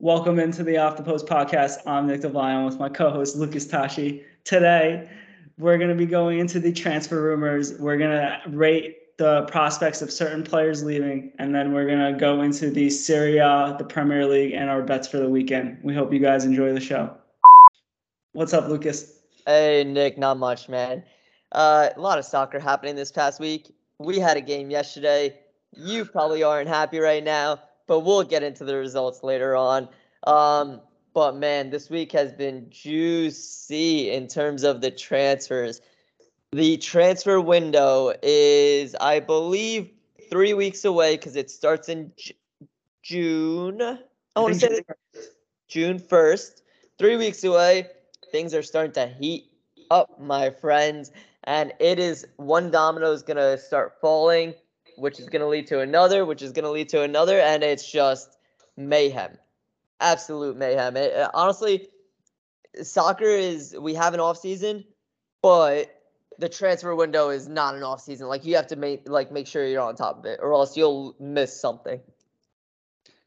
Welcome into the Off the Post podcast. I'm Nick DeVion with my co-host Lucas Tashi. Today, we're going to be going into the transfer rumors. We're going to rate the prospects of certain players leaving, and then we're going to go into the Serie A, the Premier League, and our bets for the weekend. We hope you guys enjoy the show. What's up, Lucas? Hey, Nick. Not much, man. Uh, a lot of soccer happening this past week. We had a game yesterday. You probably aren't happy right now but we'll get into the results later on. Um, but man, this week has been juicy in terms of the transfers. The transfer window is, I believe, three weeks away because it starts in J- June. I want to say June 1st. Three weeks away. Things are starting to heat up, my friends. And it is one domino is going to start falling which is going to lead to another, which is going to lead to another, and it's just mayhem, absolute mayhem. It, honestly, soccer is we have an off season, but the transfer window is not an off season. Like you have to make like make sure you're on top of it, or else you'll miss something.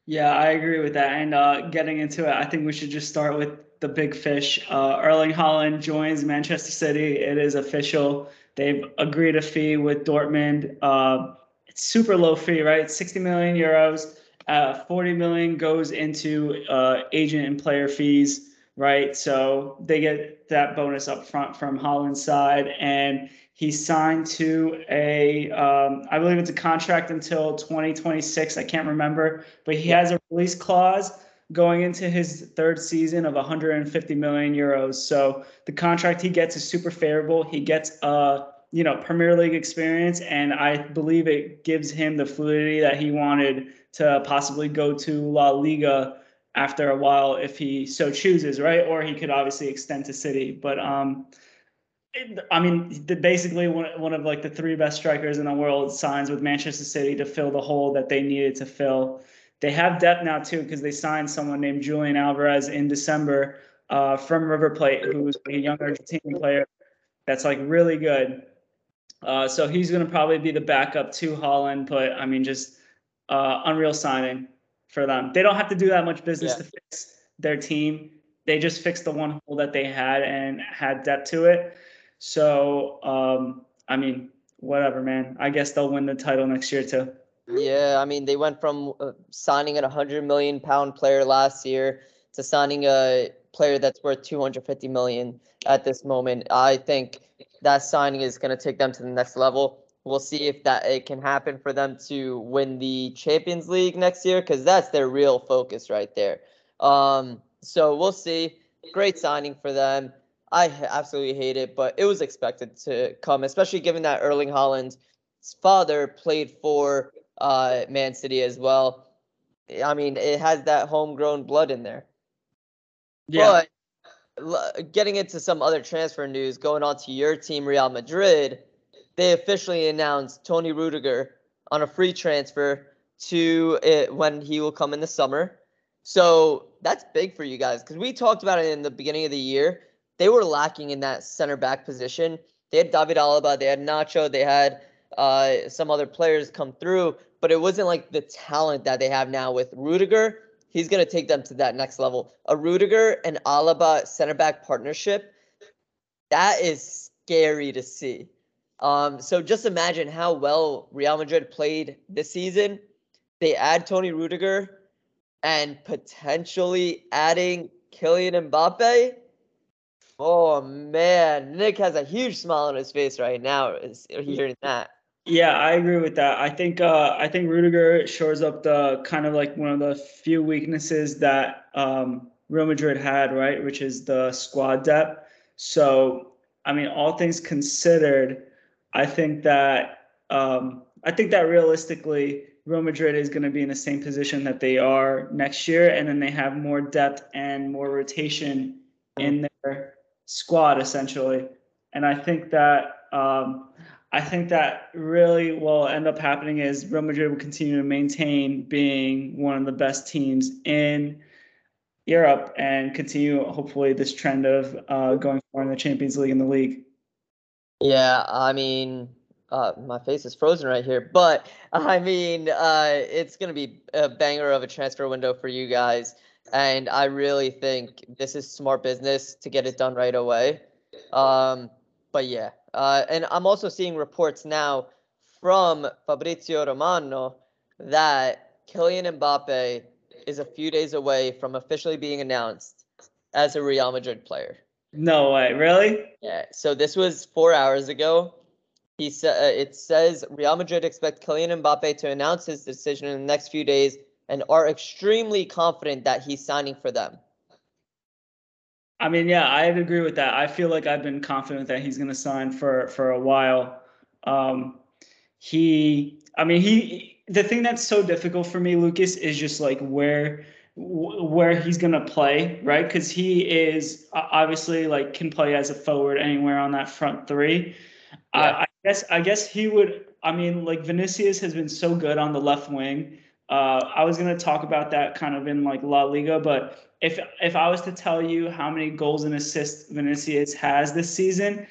Yeah, I agree with that. And uh, getting into it, I think we should just start with the big fish. Uh, Erling Haaland joins Manchester City. It is official. They've agreed a fee with Dortmund. Uh, it's super low fee, right? 60 million euros. Uh, 40 million goes into uh, agent and player fees, right? So they get that bonus up front from Haaland's side, and he signed to a, um, I believe it's a contract until 2026. I can't remember, but he has a release clause going into his third season of 150 million euros. So the contract he gets is super favorable. He gets a you know, Premier League experience, and I believe it gives him the fluidity that he wanted to possibly go to La Liga after a while if he so chooses, right? Or he could obviously extend to City. But um, I mean, basically one one of like the three best strikers in the world signs with Manchester City to fill the hole that they needed to fill. They have depth now too because they signed someone named Julian Alvarez in December uh, from River Plate, who's a young Argentinian player that's like really good. Uh, so he's going to probably be the backup to Haaland, but I mean, just uh, unreal signing for them. They don't have to do that much business yeah. to fix their team. They just fixed the one hole that they had and had depth to it. So, um, I mean, whatever, man. I guess they'll win the title next year too. Yeah, I mean, they went from uh, signing a 100 million pound player last year to signing a player that's worth 250 million at this moment. I think that signing is going to take them to the next level. We'll see if that it can happen for them to win the Champions League next year because that's their real focus right there. Um, so we'll see. Great signing for them. I absolutely hate it, but it was expected to come, especially given that Erling Haaland's father played for uh, Man City as well. I mean, it has that homegrown blood in there. Yeah. But getting into some other transfer news, going on to your team, Real Madrid, they officially announced Tony Rudiger on a free transfer to it when he will come in the summer. So that's big for you guys because we talked about it in the beginning of the year. They were lacking in that center back position. They had David Alaba, they had Nacho, they had uh, some other players come through, but it wasn't like the talent that they have now with Rudiger he's going to take them to that next level. A Rudiger and Alaba center back partnership, that is scary to see. Um, so just imagine how well Real Madrid played this season. They add Tony Rudiger and potentially adding Kylian Mbappe. Oh man, Nick has a huge smile on his face right now Is hearing that. Yeah, I agree with that. I think uh, I think Rudiger shores up the kind of like one of the few weaknesses that um, Real Madrid had, right, which is the squad depth. So, I mean, all things considered, I think that um, I think that realistically, Real Madrid is going to be in the same position that they are next year, and then they have more depth and more rotation in their squad essentially. And I think that um, I think that really will end up happening is Real Madrid will continue to maintain being one of the best teams in Europe and continue hopefully this trend of uh, going forward in the Champions League and the league. Yeah, I mean, uh, my face is frozen right here, but I mean, uh, it's going to be a banger of a transfer window for you guys. And I really think this is smart business to get it done right away. Um, but yeah, uh, and I'm also seeing reports now from Fabrizio Romano that Kylian Mbappe is a few days away from officially being announced as a Real Madrid player. No way, really? Yeah. So this was four hours ago. He said uh, it says Real Madrid expect Kylian Mbappe to announce his decision in the next few days and are extremely confident that he's signing for them. I mean, yeah, I'd agree with that. I feel like I've been confident that he's going to sign for for a while. Um, he, I mean, he. The thing that's so difficult for me, Lucas, is just like where where he's going to play, right? Because he is obviously like can play as a forward anywhere on that front three. Yeah. I, I guess I guess he would. I mean, like Vinicius has been so good on the left wing. Uh, I was to talk about that kind of in like La Liga, but if if I was to tell you how many goals and assists Vinicius has this season,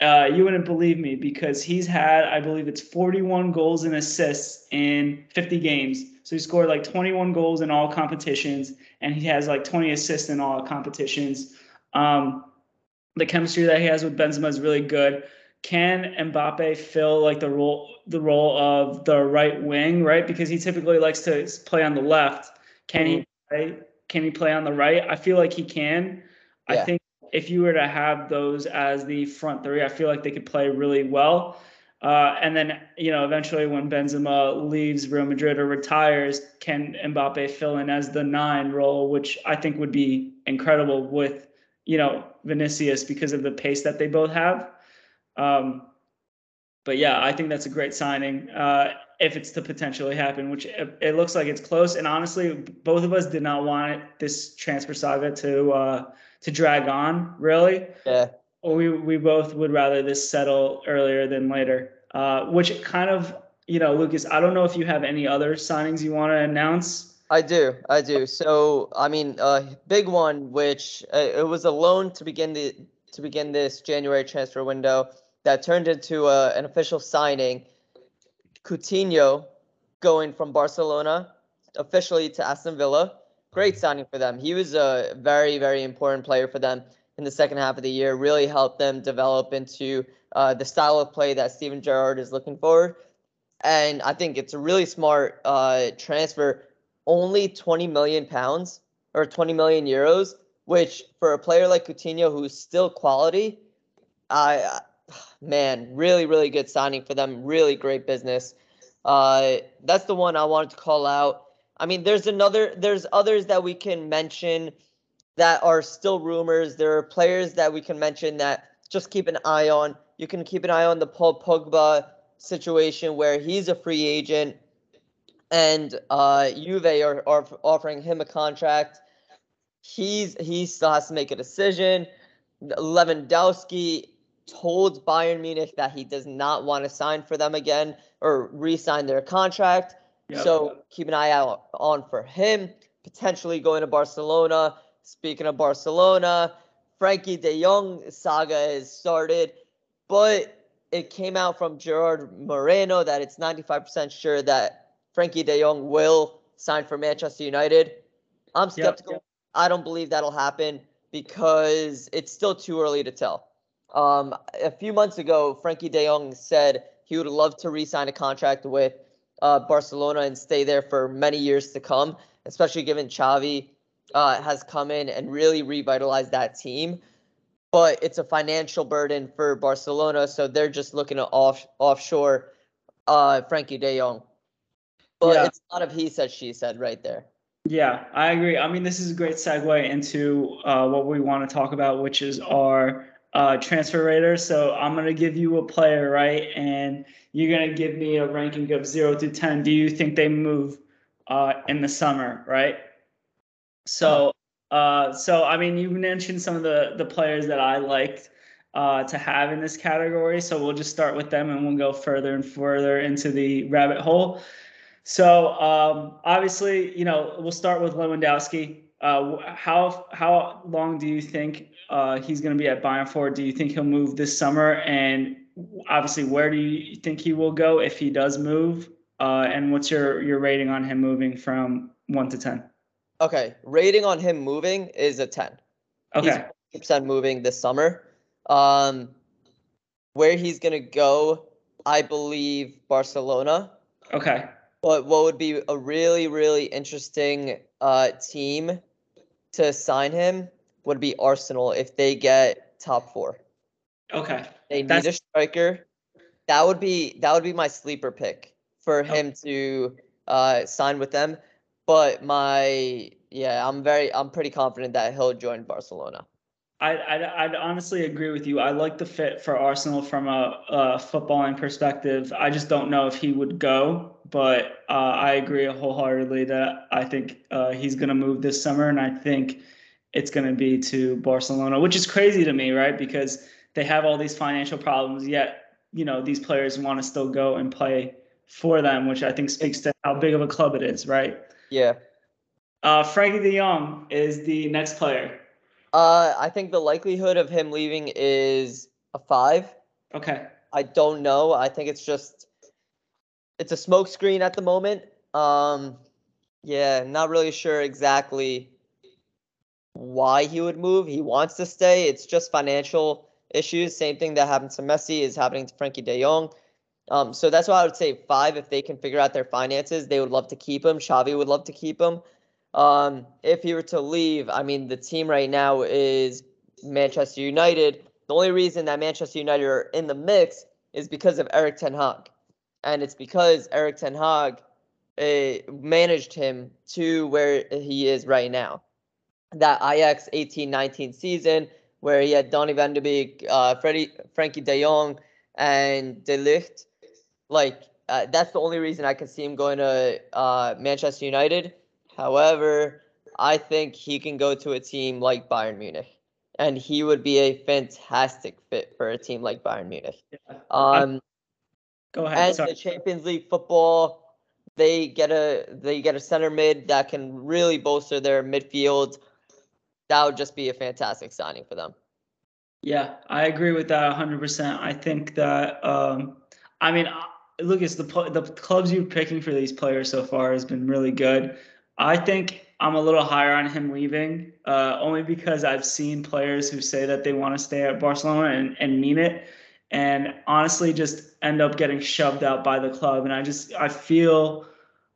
uh, you wouldn't believe me because he's had, I believe it's 41 goals and assists in 50 games. So he scored like 21 goals in all competitions, and he has like 20 assists in all competitions. Um, the chemistry that he has with Benzema is really good can Mbappe fill like the role the role of the right wing, right? Because he typically likes to play on the left. Can he mm-hmm. play, can he play on the right? I feel like he can. Yeah. I think if you were to have those as the front three, I feel like they could play really well. Uh, and then, you know, eventually when Benzema leaves Real Madrid or retires, can Mbappe fill in as the nine role, which I think would be incredible with, you know, Vinicius because of the pace that they both have. Um, but yeah, I think that's a great signing uh, if it's to potentially happen, which it, it, looks like it's close. And honestly, both of us did not want it, this transfer saga to uh, to drag on. Really, yeah. We we both would rather this settle earlier than later. Uh, which kind of you know, Lucas. I don't know if you have any other signings you want to announce. I do, I do. So I mean, a uh, big one, which uh, it was a loan to begin the to begin this January transfer window that turned into a, uh, an official signing. Coutinho going from Barcelona officially to Aston Villa. Great signing for them. He was a very, very important player for them in the second half of the year. Really helped them develop into uh, the style of play that Steven Gerrard is looking for. And I think it's a really smart uh, transfer. Only 20 million pounds or 20 million euros, which for a player like Coutinho, who's still quality, I man, really, really good signing for them. Really great business. Uh, that's the one I wanted to call out. I mean, there's another, there's others that we can mention that are still rumors. There are players that we can mention that just keep an eye on. You can keep an eye on the Paul Pogba situation where he's a free agent and uh, Juve are, are offering him a contract. He's he still has to make a decision. Lewandowski told Bayern Munich that he does not want to sign for them again or re-sign their contract. Yep. So keep an eye out on for him. Potentially going to Barcelona. Speaking of Barcelona, Frenkie De Jong saga has started, but it came out from Gerard Moreno that it's 95% sure that Frenkie De Jong will sign for Manchester United. I'm skeptical. Yep, yep. I don't believe that'll happen because it's still too early to tell. Um, a few months ago, Frenkie De Jong said he would love to re-sign a contract with uh, Barcelona and stay there for many years to come, especially given Xavi uh, has come in and really revitalized that team. But it's a financial burden for Barcelona, so they're just looking to off offshore uh, Frenkie De Jong. But yeah. it's a lot of he said, she said right there. Yeah, I agree. I mean, this is a great segue into uh, what we want to talk about, which is our uh, transfer rater. So I'm gonna give you a player, right? And you're gonna give me a ranking of zero to ten. Do you think they move uh, in the summer, right? So, uh, so I mean, you mentioned some of the the players that I liked uh, to have in this category. So we'll just start with them, and we'll go further and further into the rabbit hole. So um, obviously, you know, we'll start with Lewandowski. Uh, how how long do you think uh, he's going to be at Bayern for? Do you think he'll move this summer? And obviously, where do you think he will go if he does move? Uh, and what's your your rating on him moving from one to ten? Okay, rating on him moving is a 10. Okay. He's percent moving this summer. Um, where he's gonna go, I believe Barcelona. Okay. But what would be a really, really interesting uh, team to sign him would be Arsenal if they get top four. Okay. They need a striker. That would be that would be my sleeper pick for him to uh, sign with them. But my yeah, I'm very I'm pretty confident that he'll join Barcelona. I, I'd, I'd honestly agree with you. I like the fit for Arsenal from a, a footballing perspective. I just don't know if he would go, but uh, I agree wholeheartedly that I think uh, he's going to move this summer, and I think it's going to be to Barcelona, which is crazy to me, right? Because they have all these financial problems, yet you know these players want to still go and play for them, which I think speaks to how big of a club it is, right? Yeah. Uh, Frenkie De Jong is the next player. Uh, I think the likelihood of him leaving is a five. Okay. I don't know. I think it's just it's a smokescreen at the moment. Um, yeah, not really sure exactly why he would move. He wants to stay. It's just financial issues. Same thing that happened to Messi is happening to Frenkie De Jong. Um, so that's why I would say five. If they can figure out their finances, they would love to keep him. Xavi would love to keep him. Um, if he were to leave, I mean, the team right now is Manchester United. The only reason that Manchester United are in the mix is because of Erik Ten Hag, and it's because Erik Ten Hag uh, managed him to where he is right now. That Ajax 18-19 season where he had Donny van de Beek, uh, Freddie, Frenkie De Jong, and De Ligt. Like uh, that's the only reason I can see him going to uh, Manchester United. However, I think he can go to a team like Bayern Munich, and he would be a fantastic fit for a team like Bayern Munich. Yeah. Um, Go ahead. and Sorry. the Champions League football, they get a they get a center mid that can really bolster their midfield. That would just be a fantastic signing for them. Yeah, I agree with that 100%. I think that, um, I mean, look, it's the the clubs you're picking for these players so far has been really good. I think I'm a little higher on him leaving, uh, only because I've seen players who say that they want to stay at Barcelona and, and mean it, and honestly just end up getting shoved out by the club. And I just I feel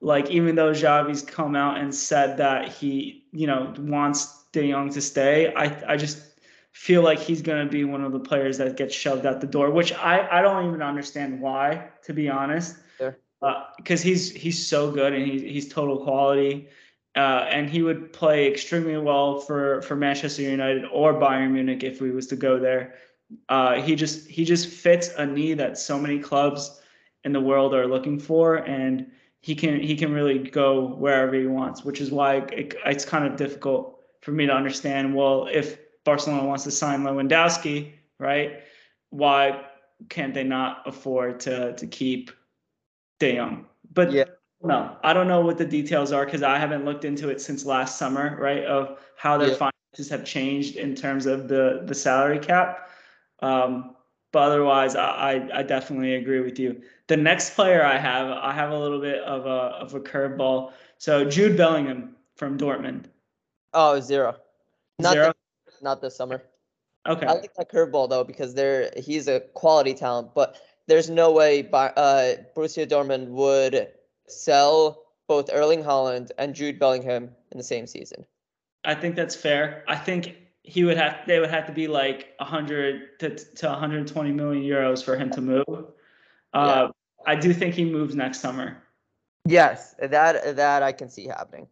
like even though Xavi's come out and said that he you know wants De Jong to stay, I I just feel like he's going to be one of the players that gets shoved out the door, which I, I don't even understand why, to be honest. Because uh, he's he's so good and he's he's total quality, uh, and he would play extremely well for for Manchester United or Bayern Munich if we was to go there. Uh, he just he just fits a need that so many clubs in the world are looking for, and he can he can really go wherever he wants, which is why it, it's kind of difficult for me to understand. Well, if Barcelona wants to sign Lewandowski, right? Why can't they not afford to to keep Jong? But Yeah. no, I don't know what the details are because I haven't looked into it since last summer, right? Of how their Yeah. finances have changed in terms of the the salary cap. Um, but otherwise, I, I definitely agree with you. The next player I have, I have a little bit of a of a curveball. So Jude Bellingham from Dortmund. Oh, zero. Not Zero. This, not this summer. Okay. I like that curveball though because there he's a quality talent, but there's no way uh, Borussia Dortmund would sell both Erling Haaland and Jude Bellingham in the same season. I think that's fair. I think he would have they would have to be like 100 to, to 120 million euros for him to move. Uh, I do think he moves next summer. Yes, that that I can see happening.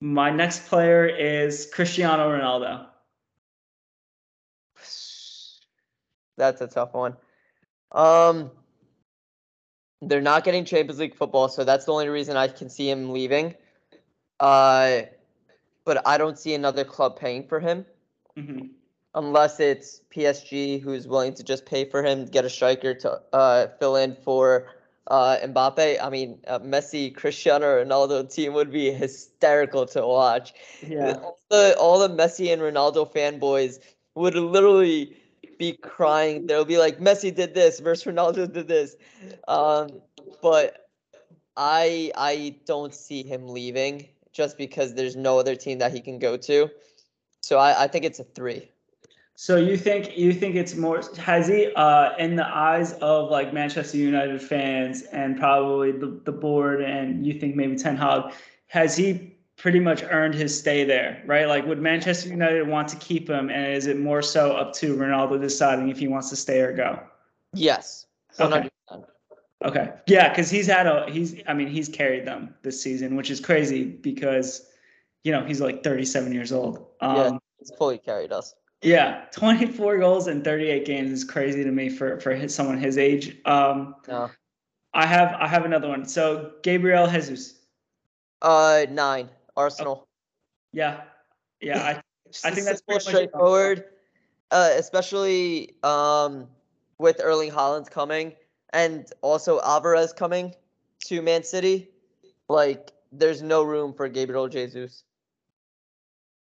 My next player is Cristiano Ronaldo. That's a tough one. Um, they're not getting Champions League football, so that's the only reason I can see him leaving. Uh, but I don't see another club paying for him hmm unless it's PSG who's willing to just pay for him, get a striker to uh, fill in for uh, Mbappe. I mean, uh, Messi, Cristiano Ronaldo team would be hysterical to watch. Yeah. All the all the Messi and Ronaldo fanboys would literally be crying. They'll be like, Messi did this versus Ronaldo did this. Um, but I I don't see him leaving. just because there's no other team that he can go to. So I, I think it's a three. So you think you think it's more has he uh in the eyes of like Manchester United fans and probably the, the board and you think maybe Ten Hag, has he pretty much earned his stay there, right? Like would Manchester United want to keep him and is it more so up to Ronaldo deciding if he wants to stay or go? Yes. 100%. Okay. Okay. Yeah, because he's had a he's I mean he's carried them this season, which is crazy because you know he's like 37 years old. Um, yeah, he's fully carried us. Yeah, 24 goals in 38 games is crazy to me for for his, someone his age. Um, no. I have I have another one. So Gabriel Jesus. Uh, nine. Arsenal. Oh, yeah, yeah. I I think that's pretty straightforward. Uh, especially um with Erling Haaland coming and also Alvarez coming to Man City. Like, there's no room for Gabriel Jesus.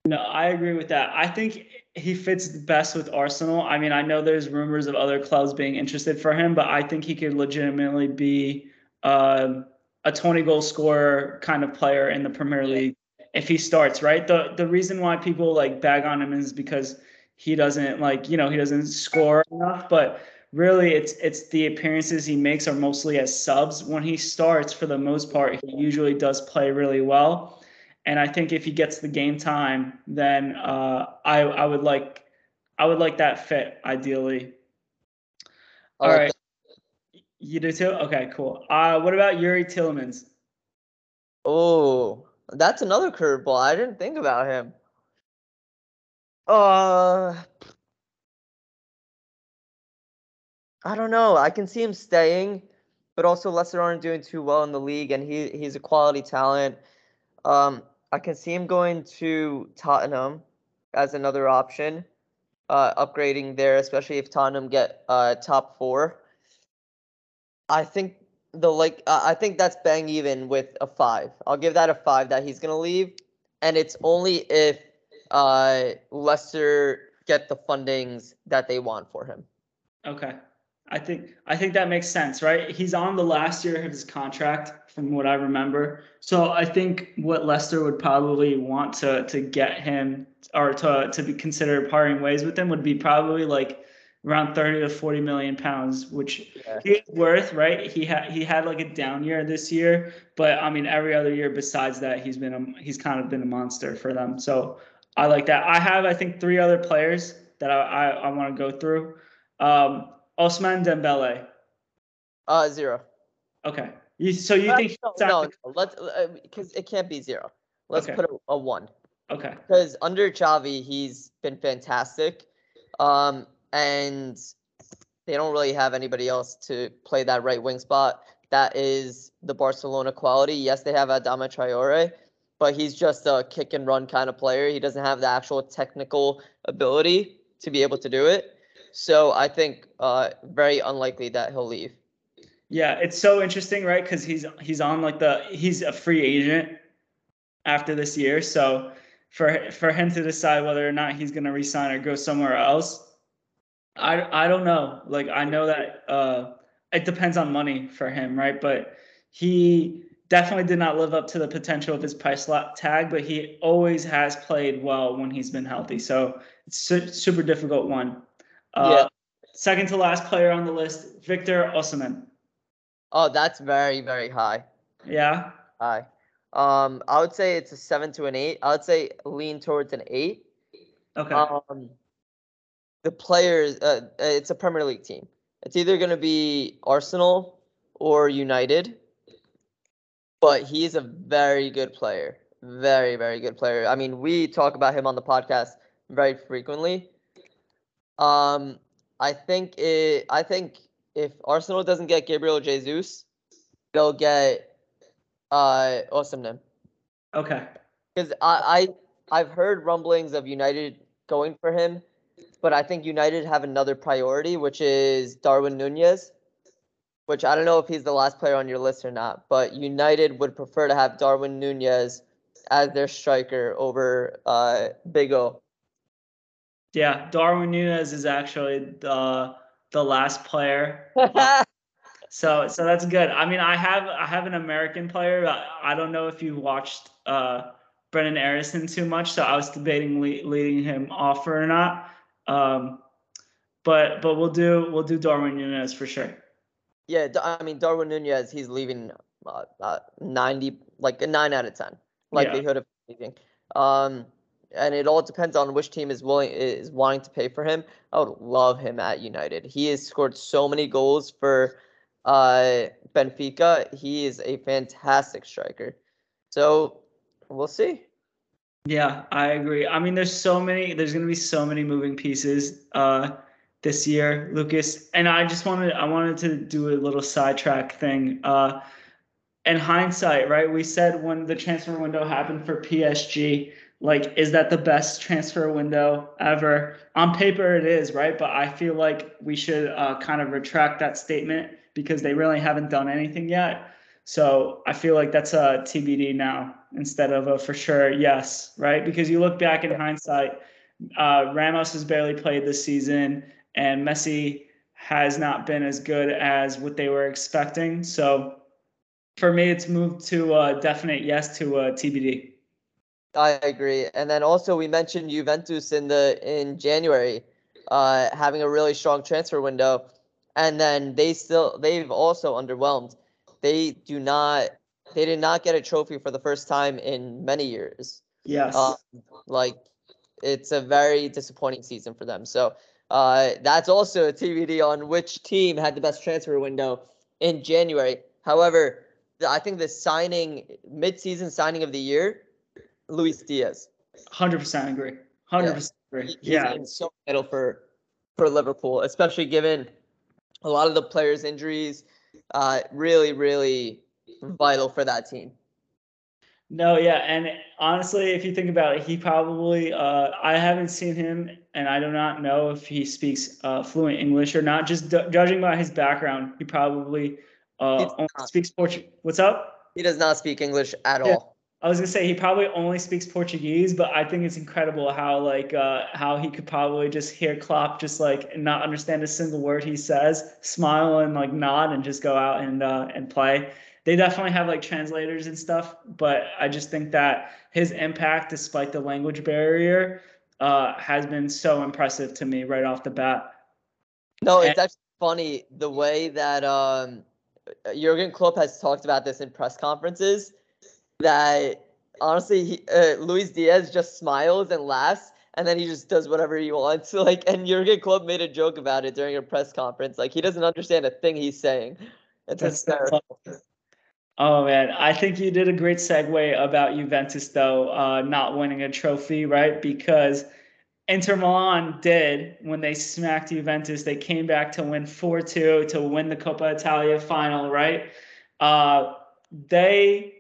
No, I agree with that. I think he fits best with Arsenal. I mean, I know there's rumors of other clubs being interested for him, but I think he could legitimately be uh, a 20 goal scorer kind of player in the Premier League if he starts. Right. The the reason why people like bag on him is because he doesn't like you know he doesn't score enough, but really it's it's the appearances he makes are mostly as subs. When he starts, for the most part, he usually does play really well. And I think if he gets the game time, then uh, I I would like I would like that fit ideally. All right, You do too? Okay, cool. Uh, what about Youri Tielemans? Oh, that's another curveball. I didn't think about him. Uh, I don't know. I can see him staying, but also Leicester aren't doing too well in the league, and he he's a quality talent. Um, I can see him going to Tottenham as another option, uh, upgrading there, especially if Tottenham get uh, top four. I think the like uh, I think that's bang even with a five. I'll give that a five that he's gonna leave, and it's only if uh, Leicester get the fundings that they want for him. Okay. I think I think that makes sense, right? He's on the last year of his contract, from what I remember. So I think what Leicester would probably want to to get him or to to be considered parting ways with him would be probably like around 30 to 40 million pounds, which yeah. he's worth, right? He had he had like a down year this year, but I mean every other year besides that, he's been a, he's kind of been a monster for them. So I like that. I have I think three other players that I I, I want to go through. Um, Ousmane Dembele. Uh, zero. Okay. You, so you uh, think no, no, no, let's because uh, it can't be zero. Let's okay. put a, a, one. Okay. Because under Xavi, he's been fantastic, um, and they don't really have anybody else to play that right wing spot. That is the Barcelona quality. Yes, they have Adama Traore, but he's just a kick and run kind of player. He doesn't have the actual technical ability to be able to do it. So I think uh, very unlikely that he'll leave. Yeah, it's so interesting, right? Because he's he's on like the he's a free agent after this year. So for for him to decide whether or not he's going to resign or go somewhere else, I I don't know. Like I know that uh, it depends on money for him, right? But he definitely did not live up to the potential of his price tag. But he always has played well when he's been healthy. So it's a super difficult one. Uh, yeah. Second to last player on the list, Victor Osimhen. Oh, that's very very high. Yeah. High. Um, I would say it's a seven to an eight. I would say lean towards an eight. Okay. Um, the players, uh, it's a Premier League team. It's either going to be Arsenal or United. But he's a very good player. Very, very good player. I mean, we talk about him on the podcast very frequently. Um, I think it. I think if Arsenal doesn't get Gabriel Jesus, they'll get uh Osimhen. Okay. Because I, I I've heard rumblings of United going for him, but I think United have another priority, which is Darwin Nunez. Which I don't know if he's the last player on your list or not, but United would prefer to have Darwin Nunez as their striker over uh, Big O. Yeah, Darwin Nunez is actually the the last player. uh, So so that's good. I mean, I have I have an American player. I, don't know if you watched uh, Brenden Aaronson too much, so I was debating le- leading him off or not. Um, but but we'll do we'll do Darwin Nunez for sure. Yeah, I mean Darwin Nunez, he's leaving uh, uh, ninety like a nine out of ten likelihood yeah. of leaving. Um, and it all depends on which team is willing is wanting to pay for him. I would love him at United. He has scored so many goals for uh, Benfica. He is a fantastic striker. So we'll see. Yeah, I agree. I mean, there's so many. There's going to be so many moving pieces uh, this year, Lucas. And I just wanted I wanted to do a little sidetrack thing. Uh, in hindsight, right? We said when the transfer window happened for PSG like is that the best transfer window ever on paper it is right but i feel like we should uh, kind of retract that statement because they really haven't done anything yet so i feel like that's a tbd now instead of a for sure yes right? Because you look back in hindsight uh, ramos has barely played this season and messi has not been as good as what they were expecting. So for me it's moved to a definite yes to a tbd I agree. And then also we mentioned Juventus in the in January, uh, having a really strong transfer window, and then they still they've also underwhelmed. They do not they did not get a trophy for the first time in many years. Yes. Uh, like it's a very disappointing season for them. So uh, that's also a TBD on which team had the best transfer window in January. However, I think the signing mid-season signing of the year Luis Diaz. Hundred percent agree. Hundred percent agree. Yeah, so vital for for Liverpool, especially given a lot of the players' injuries. Uh, really, really vital for that team. No, yeah, and honestly, if you think about it, he probably uh, I haven't seen him, and I do not know if he speaks uh, fluent English or not. Just d- judging by his background, he probably uh, speaks Portuguese. What's up? He does not speak English at yeah. all. I was gonna say he probably only speaks Portuguese, but I think it's incredible how like uh, how he could probably just hear Klopp just like not understand a single word he says, smile and like nod and just go out and uh, and play. They definitely have like translators and stuff, but I just think that his impact, despite the language barrier, uh, has been so impressive to me right off the bat. No, it's and- actually funny the way that um, Jurgen Klopp has talked about this in press conferences that honestly, he, uh, Luis Diaz just smiles and laughs, and then he just does whatever he wants. Like, and Jurgen Klopp made a joke about it during a press conference. Like, he doesn't understand a thing he's saying. It's hysterical. Oh man, I think you did a great segue about Juventus though, uh, not winning a trophy, right? Because Inter Milan did when they smacked Juventus. They came back to win 4-2 to win the Coppa Italia final, right? Uh, they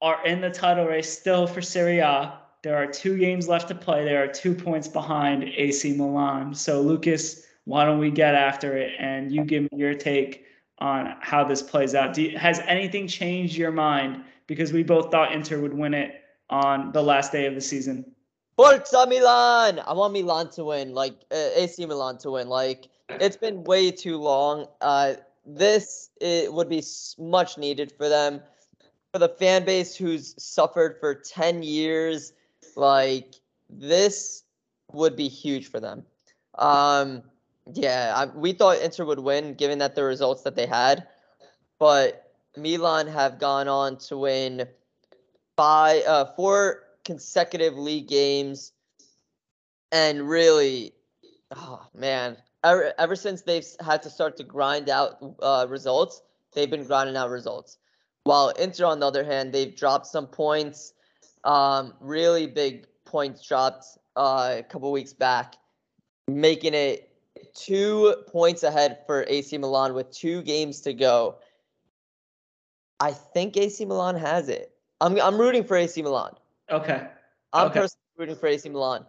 are in the title race still for Serie A. There are two games left to play. There are two points behind AC Milan. So, Lucas, why don't we get after it and you give me your take on how this plays out? You, has anything changed your mind? Because we both thought Inter would win it on the last day of the season. Forza Milan! I want Milan to win, like uh, AC Milan to win. Like it's been way too long. Uh, this it would be much needed for them for the fan base who's suffered for 10 years, like this would be huge for them. Um, yeah, I, we thought Inter would win given that the results that they had, but Milan have gone on to win five, uh, four consecutive league games, and really, oh man, ever ever since they've had to start to grind out uh, results, they've been grinding out results. While Inter, on the other hand, they've dropped some points, um, really big points dropped uh, a couple weeks back, making it two points ahead for AC Milan with two games to go. I think AC Milan has it. I'm I'm rooting for AC Milan. Okay. I'm okay. personally rooting for AC Milan,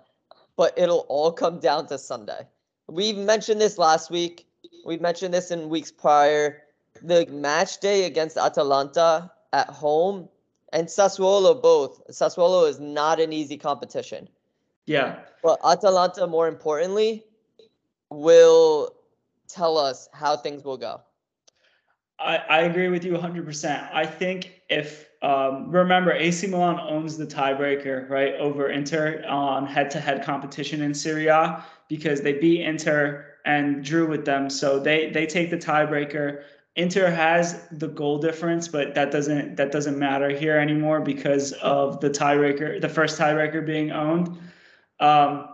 but it'll all come down to Sunday. We've mentioned this last week. We've mentioned this in weeks prior the match day against Atalanta at home and Sassuolo both. Sassuolo is not an easy competition. Yeah. But Atalanta, more importantly, will tell us how things will go. I, I agree with you 100%. I think if um, remember AC Milan owns the tiebreaker right over Inter on head-to-head competition in Serie A because they beat Inter and drew with them, so they they take the tiebreaker. Inter has the goal difference, but that doesn't that doesn't matter here anymore because of the tiebreaker, the first tiebreaker being owned. Um,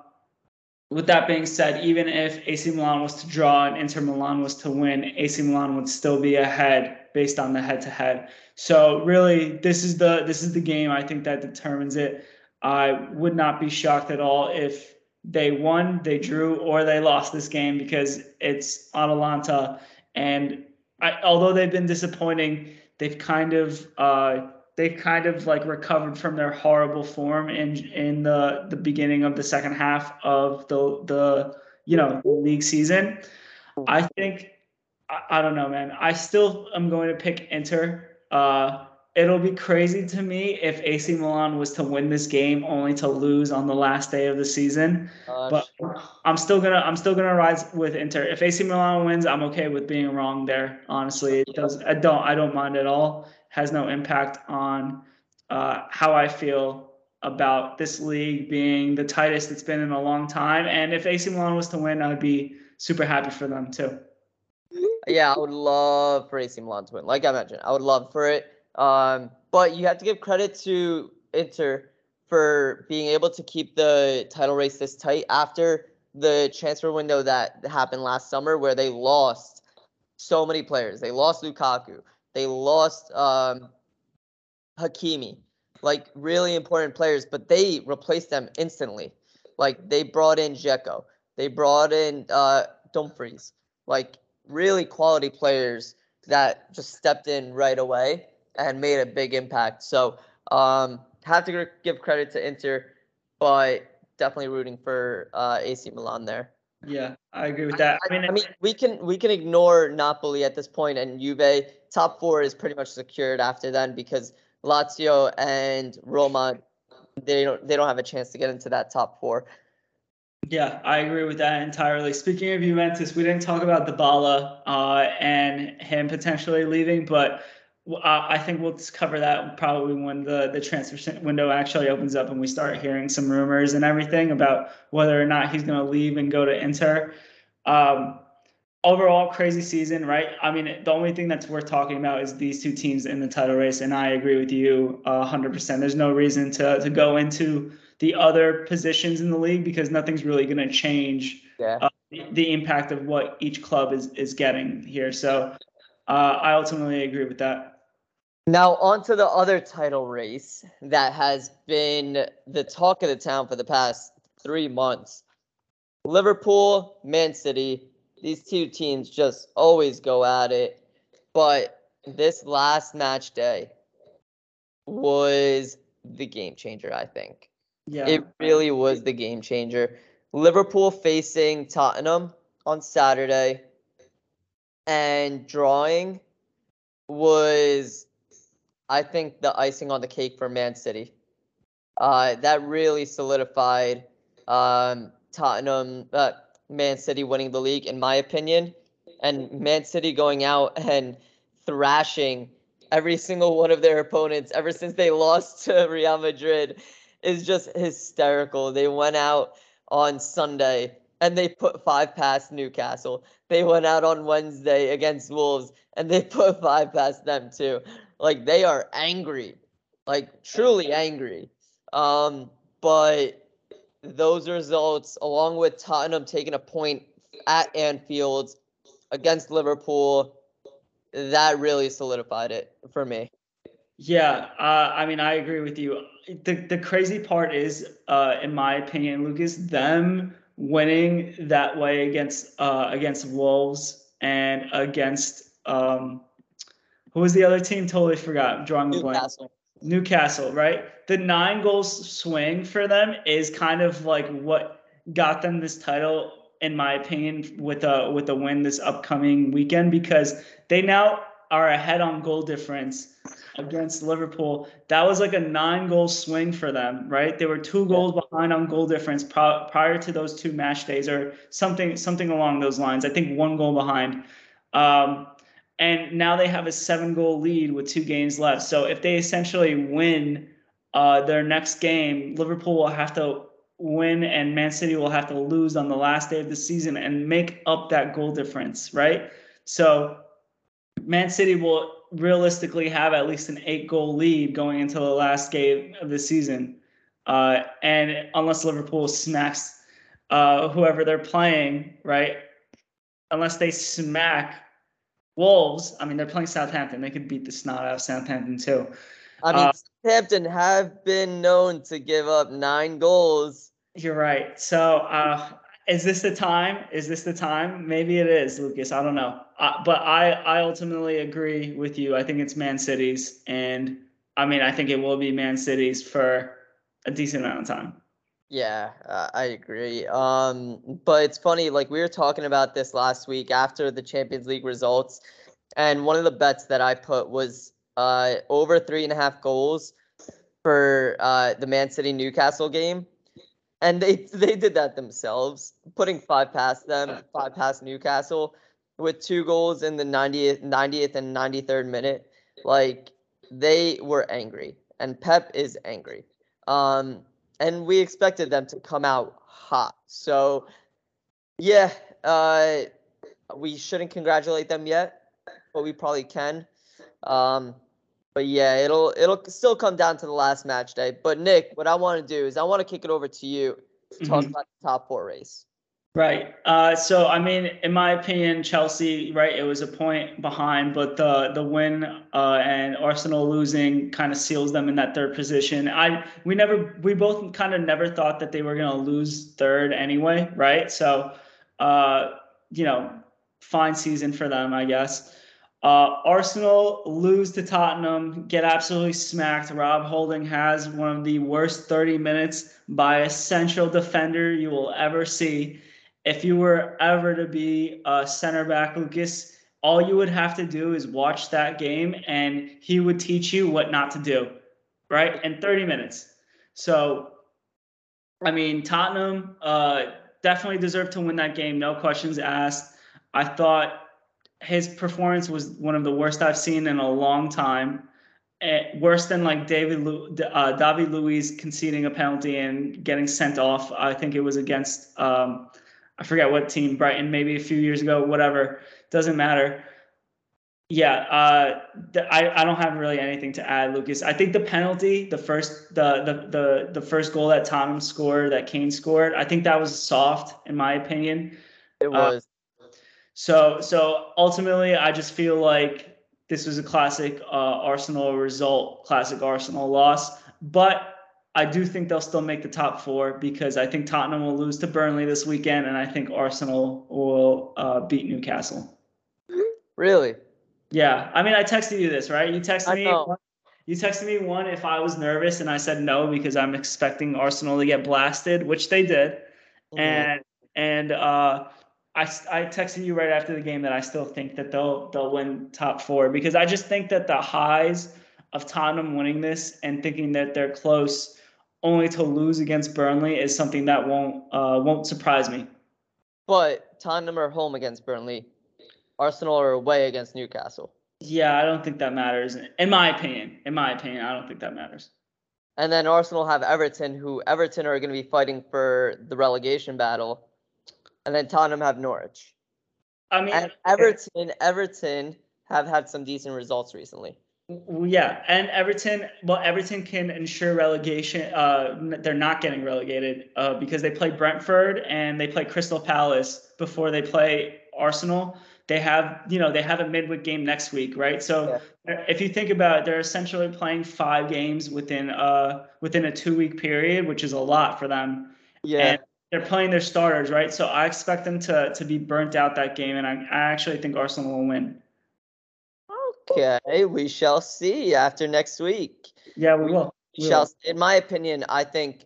with that being said, even if AC Milan was to draw and Inter Milan was to win, AC Milan would still be ahead based on the head-to-head. So really, this is the this is the game I think that determines it. I would not be shocked at all if they won, they drew, or they lost this game because it's Atalanta. And I, although they've been disappointing, they've kind of uh, they've kind of like recovered from their horrible form in in the the beginning of the second half of the the you know league season. I think I, I don't know, man. I still am going to pick Inter. Uh, it'll be crazy to me if AC Milan was to win this game only to lose on the last day of the season. Gosh. But I'm still gonna I'm still gonna rise with Inter. If AC Milan wins, I'm okay with being wrong there. Honestly, it does I don't I don't mind at all has no impact on uh, how I feel about this league being the tightest it's been in a long time. And if AC Milan was to win, I would be super happy for them too. Yeah, I would love for AC Milan to win. Like I mentioned, I would love for it. Um, but you have to give credit to Inter for being able to keep the title race this tight after the transfer window that happened last summer, where they lost so many players. They lost Lukaku. They lost um, Hakimi, like really important players, but they replaced them instantly. Like they brought in Dzeko, they brought in uh, Dumfries, like really quality players that just stepped in right away and made a big impact. So um, have to give credit to Inter, but definitely rooting for uh, AC Milan there. Yeah, I agree with that. I, I, mean, I mean, we can we can ignore Napoli at this point, and Juve top four is pretty much secured after then because Lazio and Roma they don't they don't have a chance to get into that top four. Yeah, I agree with that entirely. Speaking of Juventus, we didn't talk about Dybala uh, and him potentially leaving, but uh, I think we'll cover that probably when the, the transfer window actually opens up and we start hearing some rumors and everything about whether or not he's going to leave and go to Inter. Um, overall, crazy season, right? I mean, the only thing that's worth talking about is these two teams in the title race, and I agree with you uh, 100%. There's no reason to to go into the other positions in the league because nothing's really going to change yeah. uh, the impact of what each club is is getting here. So uh, I ultimately agree with that. Now, on to the other title race that has been the talk of the town for the past three months. Liverpool, Man City, these two teams just always go at it. But this last match day was the game changer, I think. Yeah. It really was the game changer. Liverpool facing Tottenham on Saturday and drawing was I think the icing on the cake for Man City. Uh, that really solidified um, Tottenham, uh, Man City winning the league, in my opinion, and Man City going out and thrashing every single one of their opponents ever since they lost to Real Madrid is just hysterical. They went out on Sunday and they put five past Newcastle. They went out on Wednesday against Wolves and they put five past them too. Like they are angry, like truly angry. Um, but those results, along with Tottenham taking a point at Anfield against Liverpool, that really solidified it for me. Yeah, uh, I mean, I agree with you. The the crazy part is, uh, in my opinion, Lucas, them winning that way against uh, against Wolves and against um, who was the other team? Totally forgot. I'm drawing a blank. Newcastle, right? The nine goals swing for them is kind of like what got them this title, in my opinion, with a with a win this upcoming weekend because they now are ahead on goal difference against Liverpool. That was like a nine goal swing for them, right? They were two goals behind on goal difference prior to those two match days or something something along those lines. I think one goal behind. Um, and now they have a seven goal lead with two games left. So if they essentially win uh, their next game, Liverpool will have to win and Man City will have to lose on the last day of the season and make up that goal difference, right? So Man City will realistically have at least an eight goal lead going into the last game of the season. Uh, and unless Liverpool smacks uh, whoever they're playing, right? Unless they smack Wolves, I mean, they're playing Southampton. They could beat the snot out of Southampton too. I mean, uh, Southampton have been known to give up nine goals. You're right. So, uh, is this the time? Is this the time? Maybe it is, Lucas. I don't know. Uh, but I, I ultimately agree with you. I think it's Man City's, and I mean, I think it will be Man City's for a decent amount of time. Yeah, uh, I agree. Um, but it's funny, like we were talking about this last week after the Champions League results, and one of the bets that I put was uh, over three and a half goals for uh, the Man City Newcastle game, and they they did that themselves, putting five past them, five past Newcastle, with two goals in the 90th, 90th and 93rd minute. Like they were angry, and Pep is angry. Um, and we expected them to come out hot. So, yeah, uh, we shouldn't congratulate them yet, but we probably can. Um, but yeah, it'll it'll still come down to the last match day. But Nick, what I want to do is I want to kick it over to you to talk mm-hmm. about the top four race. Right. Uh, so I mean, in my opinion, Chelsea, right, it was a point behind, but the the win uh, and Arsenal losing kind of seals them in that third position. I we never we both kind of never thought that they were gonna lose third anyway, right? So uh, you know, fine season for them, I guess. Uh, Arsenal lose to Tottenham, get absolutely smacked. Rob Holding has one of the worst 30 minutes by a central defender you will ever see if you were ever to be a center back, Lucas, all you would have to do is watch that game and he would teach you what not to do, right? In 30 minutes. So, I mean, Tottenham uh, definitely deserved to win that game, no questions asked. I thought his performance was one of the worst I've seen in a long time. Uh, worse than like David uh, David Luiz conceding a penalty and getting sent off. I think it was against um, I forget what team, Brighton, maybe a few years ago, whatever. Doesn't matter. Yeah, uh, the, I, I don't have really anything to add, Lucas. I think the penalty, the first the the the, the first goal that Tottenham scored, that Kane scored, I think that was soft, in my opinion. It uh, was. Uh, so so ultimately, I just feel like this was a classic uh, Arsenal result, classic Arsenal loss. But I do think they'll still make the top four because I think Tottenham will lose to Burnley this weekend, and I think Arsenal will uh, beat Newcastle. Really? Yeah. I mean, I texted you this, right? You texted me. You texted me one if I was nervous, and I said no because I'm expecting Arsenal to get blasted, which they did, mm-hmm. and and uh, I I texted you right after the game that I still think that they'll they'll win top four because I just think that the highs of Tottenham winning this and thinking that they're close only to lose against Burnley is something that won't uh, won't surprise me. But Tottenham are home against Burnley. Arsenal are away against Newcastle. Yeah, I don't think that matters. In my opinion, in my opinion, I don't think that matters. And then Arsenal have Everton, who Everton are going to be fighting for the relegation battle. And then Tottenham have Norwich. I mean, and Everton, Everton have had some decent results recently. Yeah, and Everton. Well, Everton can ensure relegation. Uh, they're not getting relegated uh, because they play Brentford and they play Crystal Palace before they play Arsenal. They have, you know, they have a midweek game next week, right? So yeah. if you think about it, they're essentially playing five games within uh within a two week period, which is a lot for them. Yeah. And they're playing their starters, right? So I expect them to to be burnt out that game, and I, I actually think Arsenal will win. Okay, we shall see after next week. Yeah, we will. We shall. In my opinion, I think.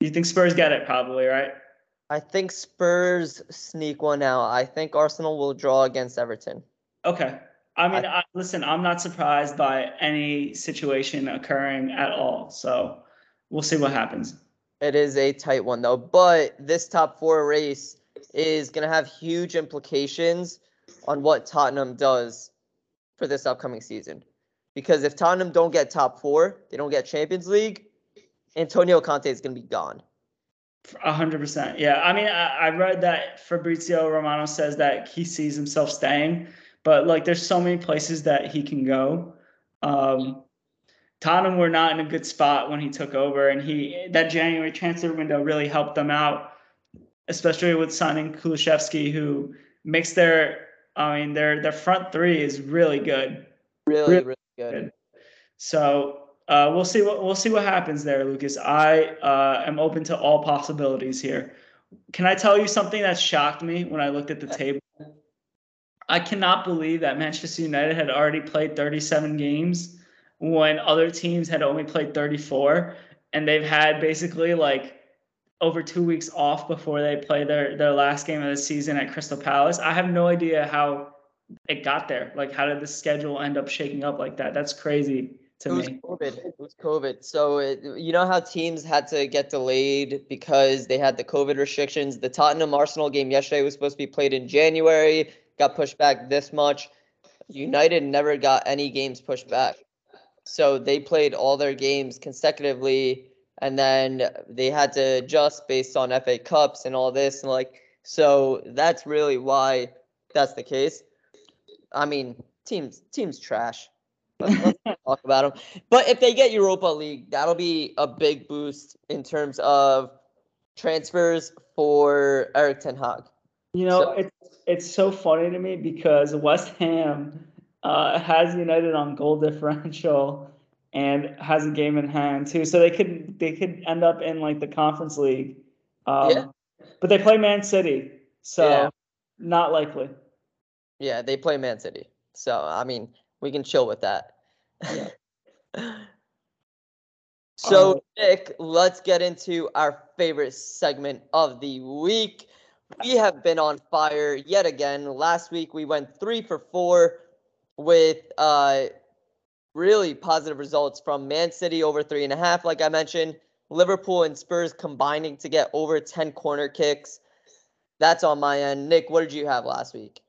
You think Spurs get it probably, right? I think Spurs sneak one out. I think Arsenal will draw against Everton. Okay. I mean, I, I, listen, I'm not surprised by any situation occurring at all. So we'll see what happens. It is a tight one, though. But this top four race is going to have huge implications on what Tottenham does for this upcoming season. Because if Tottenham don't get top four, they don't get Champions League, Antonio Conte is going to be gone. A hundred percent. Yeah. I mean, I, I read that Fabrizio Romano says that he sees himself staying, but like there's so many places that he can go. Um, Tottenham were not in a good spot when he took over, and he that January transfer window really helped them out, especially with signing Kulusevski, who makes their I mean their their front three is really good. Really, really, really good. good. So uh, we'll see what we'll see what happens there, Lucas. I uh, am open to all possibilities here. Can I tell you something that shocked me when I looked at the table? I cannot believe that Manchester United had already played 37 games when other teams had only played 34, and they've had basically like over two weeks off before they play their their last game of the season at Crystal Palace. I have no idea how it got there. Like, how did the schedule end up shaking up like that? That's crazy to it was me. COVID. It was COVID. So it, you know how teams had to get delayed because they had the COVID restrictions. The Tottenham Arsenal game yesterday was supposed to be played in January, got pushed back this much. United never got any games pushed back. So they played all their games consecutively and then they had to adjust based on FA Cups and all this and like so that's really why that's the case. I mean, teams teams trash. Let's, let's talk about them. But if they get Europa League, that'll be a big boost in terms of transfers for Erik Ten Hag. You know, so, it's it's so funny to me because West Ham uh, has United on goal differential and has a game in hand too, so they could they could end up in like the Conference League. Um, yeah. But they play Man City, so yeah. not likely. Yeah, they play Man City, so I mean we can chill with that. Yeah. so, um, Nick, let's get into our favorite segment of the week. We have been on fire yet again. Last week we went three for four with uh, really positive results from Man City over three and a half, like I mentioned. Liverpool and Spurs combining to get over 10 corner kicks. That's on my end. Nick, what did you have last week?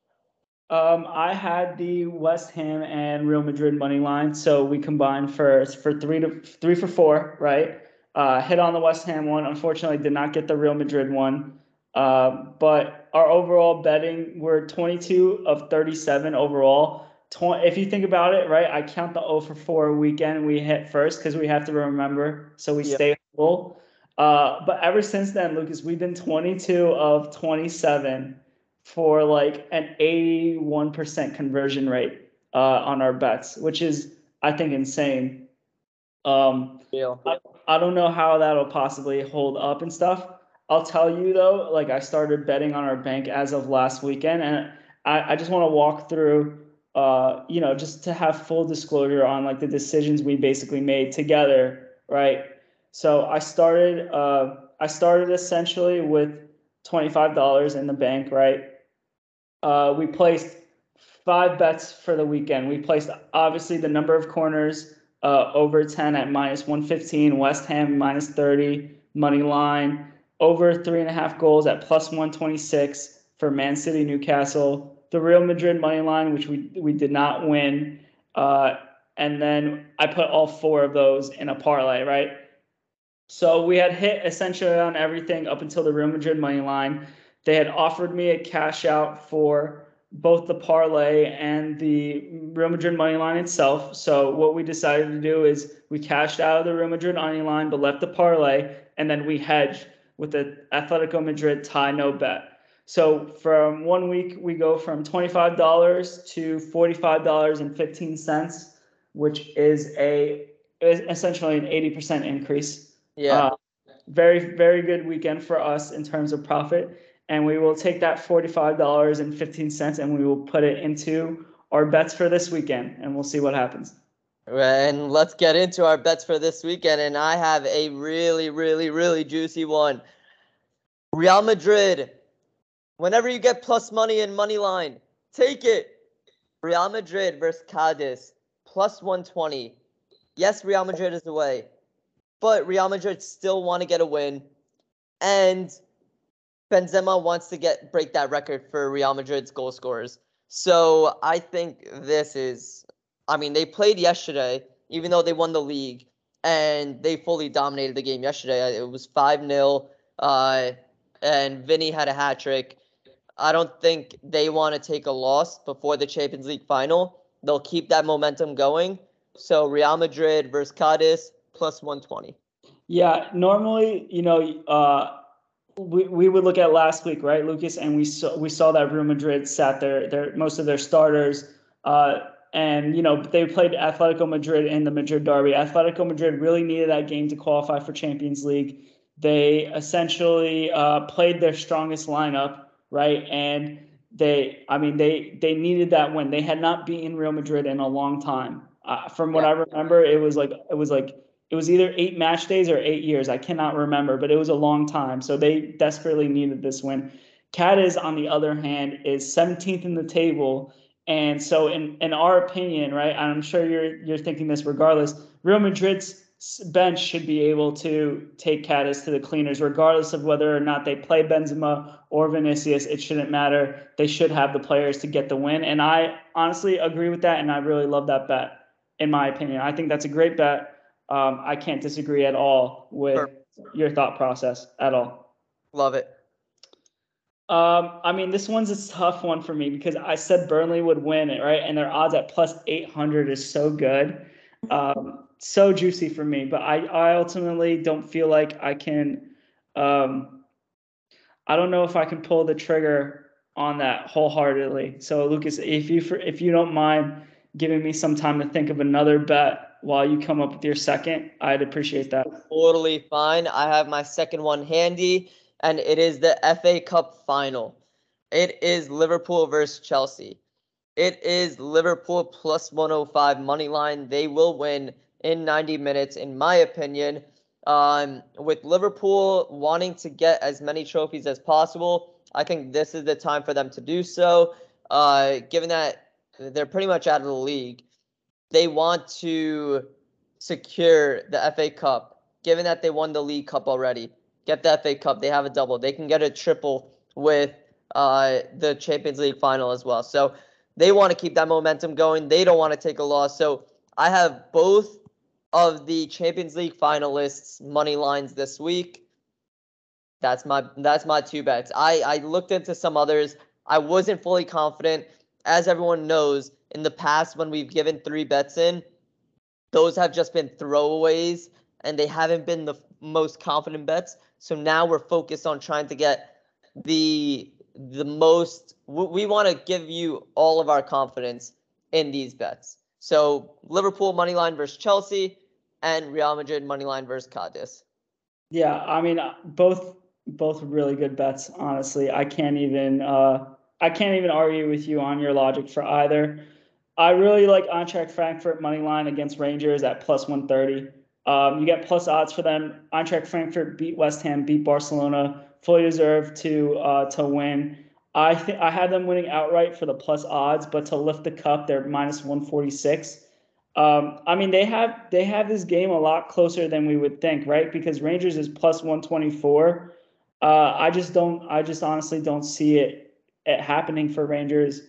Um, I had the West Ham and Real Madrid money line, so we combined for for three to three for four, right? Uh, hit on the West Ham one. Unfortunately, did not get the Real Madrid one. Uh, but our overall betting, we're 22 of 37 overall. If you think about it, right, I count the 0 for 4 weekend we hit first because we have to remember so we yep. stay full. Uh, but ever since then, Lucas, we've been 22 of 27 for like an 81% conversion rate uh, on our bets, which is, I think, insane. Um, yeah. I, I don't know how that'll possibly hold up and stuff. I'll tell you though, like I started betting on our bank as of last weekend, and I, I just want to walk through, uh, you know, just to have full disclosure on like the decisions we basically made together, right? So I started, uh, I started essentially with twenty five dollars in the bank, right? Uh, we placed five bets for the weekend. We placed obviously the number of corners uh, over 10 at minus 115, West Ham minus 30, money line, over three and a half goals at plus 126 for Man City Newcastle, the Real Madrid money line, which we, we did not win. Uh, and then I put all four of those in a parlay, right? So we had hit essentially on everything up until the Real Madrid money line. They had offered me a cash out for both the parlay and the Real Madrid money line itself. So what we decided to do is we cashed out of the Real Madrid money line, but left the parlay, and then we hedged with the Atletico Madrid tie no bet. So from one week we go from $25 to $45.15, which is a is essentially an 80% increase. Yeah. Uh, very very good weekend for us in terms of profit and we will take that $45.15 and we will put it into our bets for this weekend and we'll see what happens. And let's get into our bets for this weekend. And I have a really, really, really juicy one. Real Madrid. Whenever you get plus money in money line, take it. Real Madrid versus Cadiz, plus 120. Yes, Real Madrid is away, but Real Madrid still want to get a win. And Benzema wants to get break that record for Real Madrid's goal scorers. So I think this is, I mean, they played yesterday, even though they won the league, and they fully dominated the game yesterday. It was 5 0, uh, and Vinny had a hat trick. I don't think they want to take a loss before the Champions League final. They'll keep that momentum going. So Real Madrid versus Cadiz plus 120. Yeah, normally, you know, uh, we, we would look at last week, right, Lucas, and we saw we saw that Real Madrid sat their their most of their starters, uh, and you know they played Atletico Madrid in the Madrid derby. Atletico Madrid really needed that game to qualify for Champions League. They essentially uh, played their strongest lineup, right, and they, I mean, they they needed that win. They had not beaten Real Madrid in a long time. Uh, from what yeah. I remember, it was like it was like it was either eight match days or eight years. I cannot remember, but it was a long time. So they desperately needed this win. Cadiz, on the other hand, is 17th in the table. And so in, in our opinion, right, I'm sure you're you're thinking this regardless, Real Madrid's bench should be able to take Cadiz to the cleaners, regardless of whether or not they play Benzema or Vinicius. It shouldn't matter. They should have the players to get the win. And I honestly agree with that, and I really love that bet, in my opinion. I think that's a great bet um, I can't disagree at all with Perfect. your thought process at all. Love it. Um, I mean, this one's a tough one for me because I said Burnley would win it, right? And their odds at plus 800 is so good. Um, so juicy for me, but I, I ultimately don't feel like I can. Um, I don't know if I can pull the trigger on that wholeheartedly. So, Lucas, if you if you don't mind giving me some time to think of another bet while you come up with your second, I'd appreciate that. Totally fine. I have my second one handy, and it is the FA Cup final. It is Liverpool versus Chelsea. It is Liverpool plus 105 money line. They will win in 90 minutes, in my opinion. Um, with Liverpool wanting to get as many trophies as possible, I think this is the time for them to do so. Uh, given that they're pretty much out of the league, they want to secure the FA Cup, given that they won the League Cup already. Get the FA Cup. They have a double. They can get a triple with uh, the Champions League final as well. So they want to keep that momentum going. They don't want to take a loss. So I have both of the Champions League finalists money lines this week. That's my that's my two bets. I I looked into some others. I wasn't fully confident. As everyone knows, in the past when we've given three bets in, those have just been throwaways and they haven't been the most confident bets. So now we're focused on trying to get the the most we want to give you all of our confidence in these bets. So Liverpool money line versus Chelsea and Real Madrid money line versus Cadiz. Yeah, I mean uh, both both really good bets honestly. I can't even uh I can't even argue with you on your logic for either. I really like Eintracht Frankfurt money line against Rangers at plus 130. Um, you get plus odds for them. Eintracht Frankfurt beat West Ham, beat Barcelona, fully deserved to uh, to win. I think I had them winning outright for the plus odds, but to lift the cup, they're minus 146. Um, I mean, they have they have this game a lot closer than we would think, right? Because Rangers is plus 124. Uh, I just don't. I just honestly don't see it, it happening for Rangers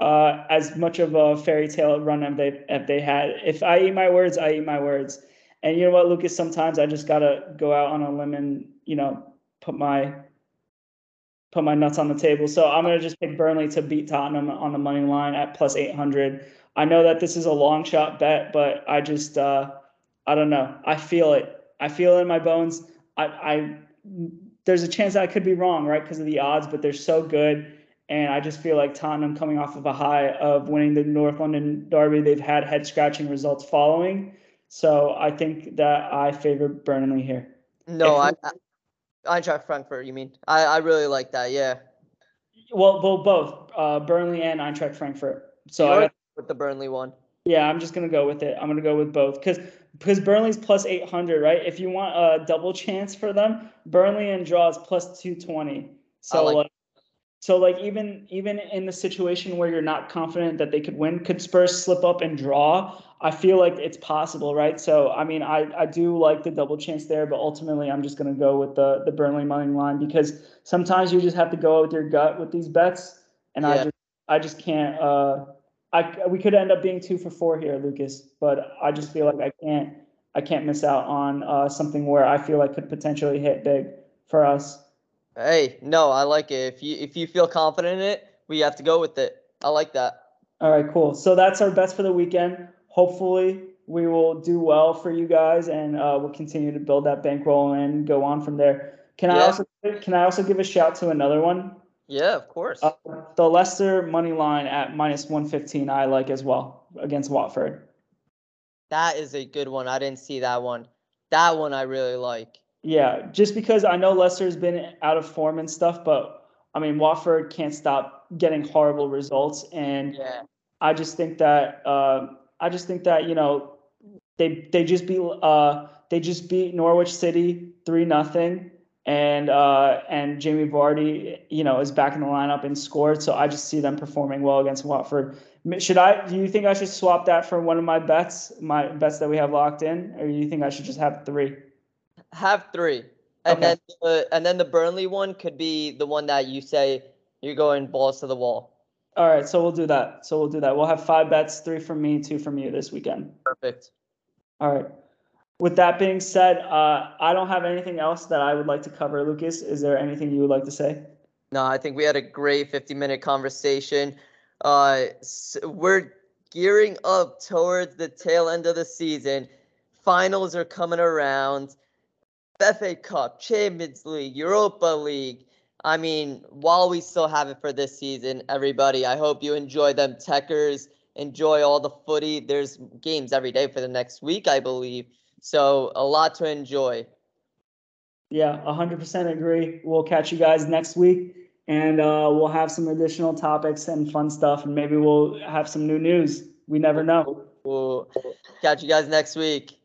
uh, as much of a fairy tale run as they if they had. If I eat my words, I eat my words. And you know what, Lucas? Sometimes I just gotta go out on a limb and you know put my put my nuts on the table. So I'm gonna just pick Burnley to beat Tottenham on the money line at plus 800. I know that this is a long shot bet, but I just uh, I don't know. I feel it. I feel it in my bones. I, I there's a chance that I could be wrong, right, because of the odds, but they're so good. And I just feel like Tottenham coming off of a high of winning the North London Derby, they've had head scratching results following. So I think that I favor Burnley here. No, I, I Eintracht Frankfurt. You mean? I, I really like that. Yeah. Well, both both uh, Burnley and Eintracht Frankfurt. So I got, with the Burnley one. Yeah, I'm just gonna go with it. I'm gonna go with both because because Burnley's plus 800, right? If you want a double chance for them, Burnley and draws plus 220. So like, so like even even in the situation where you're not confident that they could win, could Spurs slip up and draw? I feel like it's possible, right? So I mean, I I do like the double chance there, but ultimately I'm just gonna go with the the Burnley money line because sometimes you just have to go with your gut with these bets, and yeah. I just I just can't. Uh, I we could end up being two for four here, Lucas. But I just feel like I can't. I can't miss out on uh, something where I feel like could potentially hit big for us. Hey, no, I like it. If you if you feel confident in it, we have to go with it. I like that. All right, cool. So that's our best for the weekend. Hopefully, we will do well for you guys, and uh, we'll continue to build that bankroll and go on from there. Can I also can I also give a shout to another one? Yeah, of course. Uh, the Leicester money line at minus one fifteen. I like as well against Watford. that is a good one. I didn't see that one. That one I really like. Yeah, just because I know Leicester's been out of form and stuff, but I mean Watford can't stop getting horrible results, and Yeah. I just think that uh, I just think that you know they they just beat uh, they just beat Norwich City three nothing, and uh, and Jamie Vardy you know is back in the lineup and scored, so I just see them performing well against Watford. Should I? Do you think I should swap that for one of my bets, my bets that we have locked in, or do you think I should just have three? Have three. And Okay. then the, and then the Burnley one could be the one that you say you're going balls to the wall. All right, so we'll do that. So we'll do that. We'll have five bets, three from me, two from you this weekend. Perfect. All right. With that being said, uh, I don't have anything else that I would like to cover. Lucas, is there anything you would like to say? No, I think we had a great 50 minute conversation. Uh, s we're gearing up towards the tail end of the season. Finals are coming around. FA Cup, Champions League, Europa League. I mean, while we still have it for this season, everybody, I hope you enjoy them techers. Enjoy all the footy. There's games every day for the next week, I believe. So a lot to enjoy. Yeah, 100% agree. We'll catch you guys next week and uh, we'll have some additional topics and fun stuff, and maybe we'll have some new news. We never know. We'll catch you guys next week.